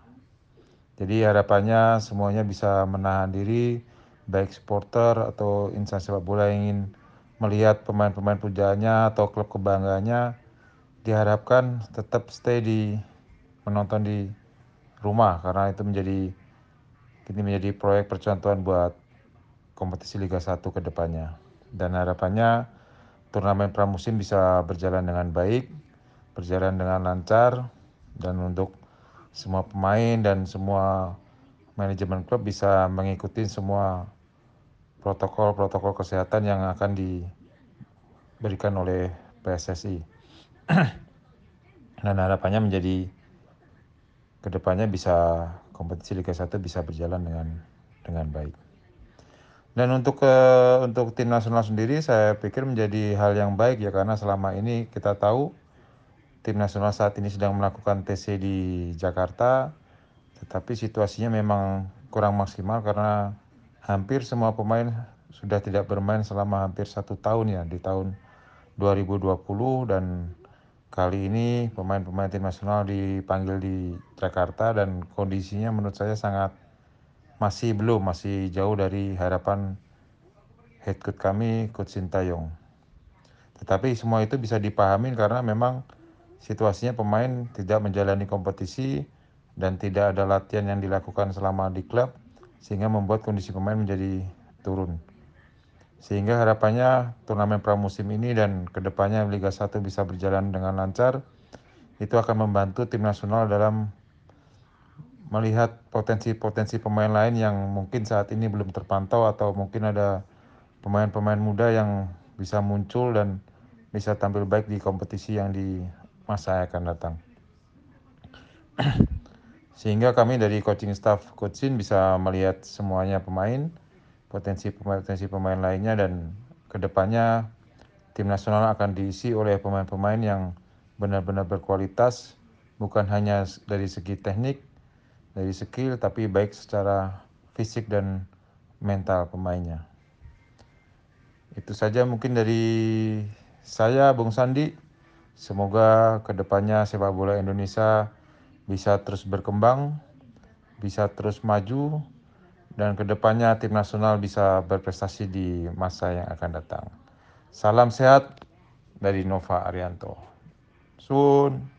Jadi harapannya semuanya bisa menahan diri, baik supporter atau insan sepak bola yang ingin melihat pemain-pemain pujaannya atau klub kebanggaannya diharapkan tetap stay di menonton di rumah karena itu menjadi ini menjadi proyek percontohan buat kompetisi Liga 1 ke depannya. Dan harapannya turnamen pramusim bisa berjalan dengan baik, berjalan dengan lancar dan untuk semua pemain dan semua manajemen klub bisa mengikuti semua protokol-protokol kesehatan yang akan diberikan oleh PSSI. Dan harapannya menjadi ke depannya bisa kompetisi Liga 1 bisa berjalan dengan dengan baik. Dan untuk uh, untuk tim nasional sendiri saya pikir menjadi hal yang baik ya karena selama ini kita tahu tim nasional saat ini sedang melakukan TC di Jakarta tetapi situasinya memang kurang maksimal karena hampir semua pemain sudah tidak bermain selama hampir satu tahun ya di tahun 2020 dan kali ini pemain-pemain tim nasional dipanggil di Jakarta dan kondisinya menurut saya sangat masih belum, masih jauh dari harapan head coach kami, Coach Sintayong. Tetapi semua itu bisa dipahami karena memang situasinya pemain tidak menjalani kompetisi dan tidak ada latihan yang dilakukan selama di klub sehingga membuat kondisi pemain menjadi turun. Sehingga harapannya turnamen pramusim ini dan ke depannya Liga 1 bisa berjalan dengan lancar, itu akan membantu tim nasional dalam melihat potensi-potensi pemain lain yang mungkin saat ini belum terpantau atau mungkin ada pemain-pemain muda yang bisa muncul dan bisa tampil baik di kompetisi yang di masa yang akan datang. Sehingga kami dari coaching staff coachin bisa melihat semuanya pemain, potensi-potensi pemain lainnya dan ke depannya tim nasional akan diisi oleh pemain-pemain yang benar-benar berkualitas bukan hanya dari segi teknik dari skill tapi baik secara fisik dan mental pemainnya. Itu saja mungkin dari saya Bung Sandi. Semoga ke depannya sepak bola Indonesia bisa terus berkembang, bisa terus maju, dan ke depannya tim nasional bisa berprestasi di masa yang akan datang. Salam sehat dari Nova Arianto. Sun.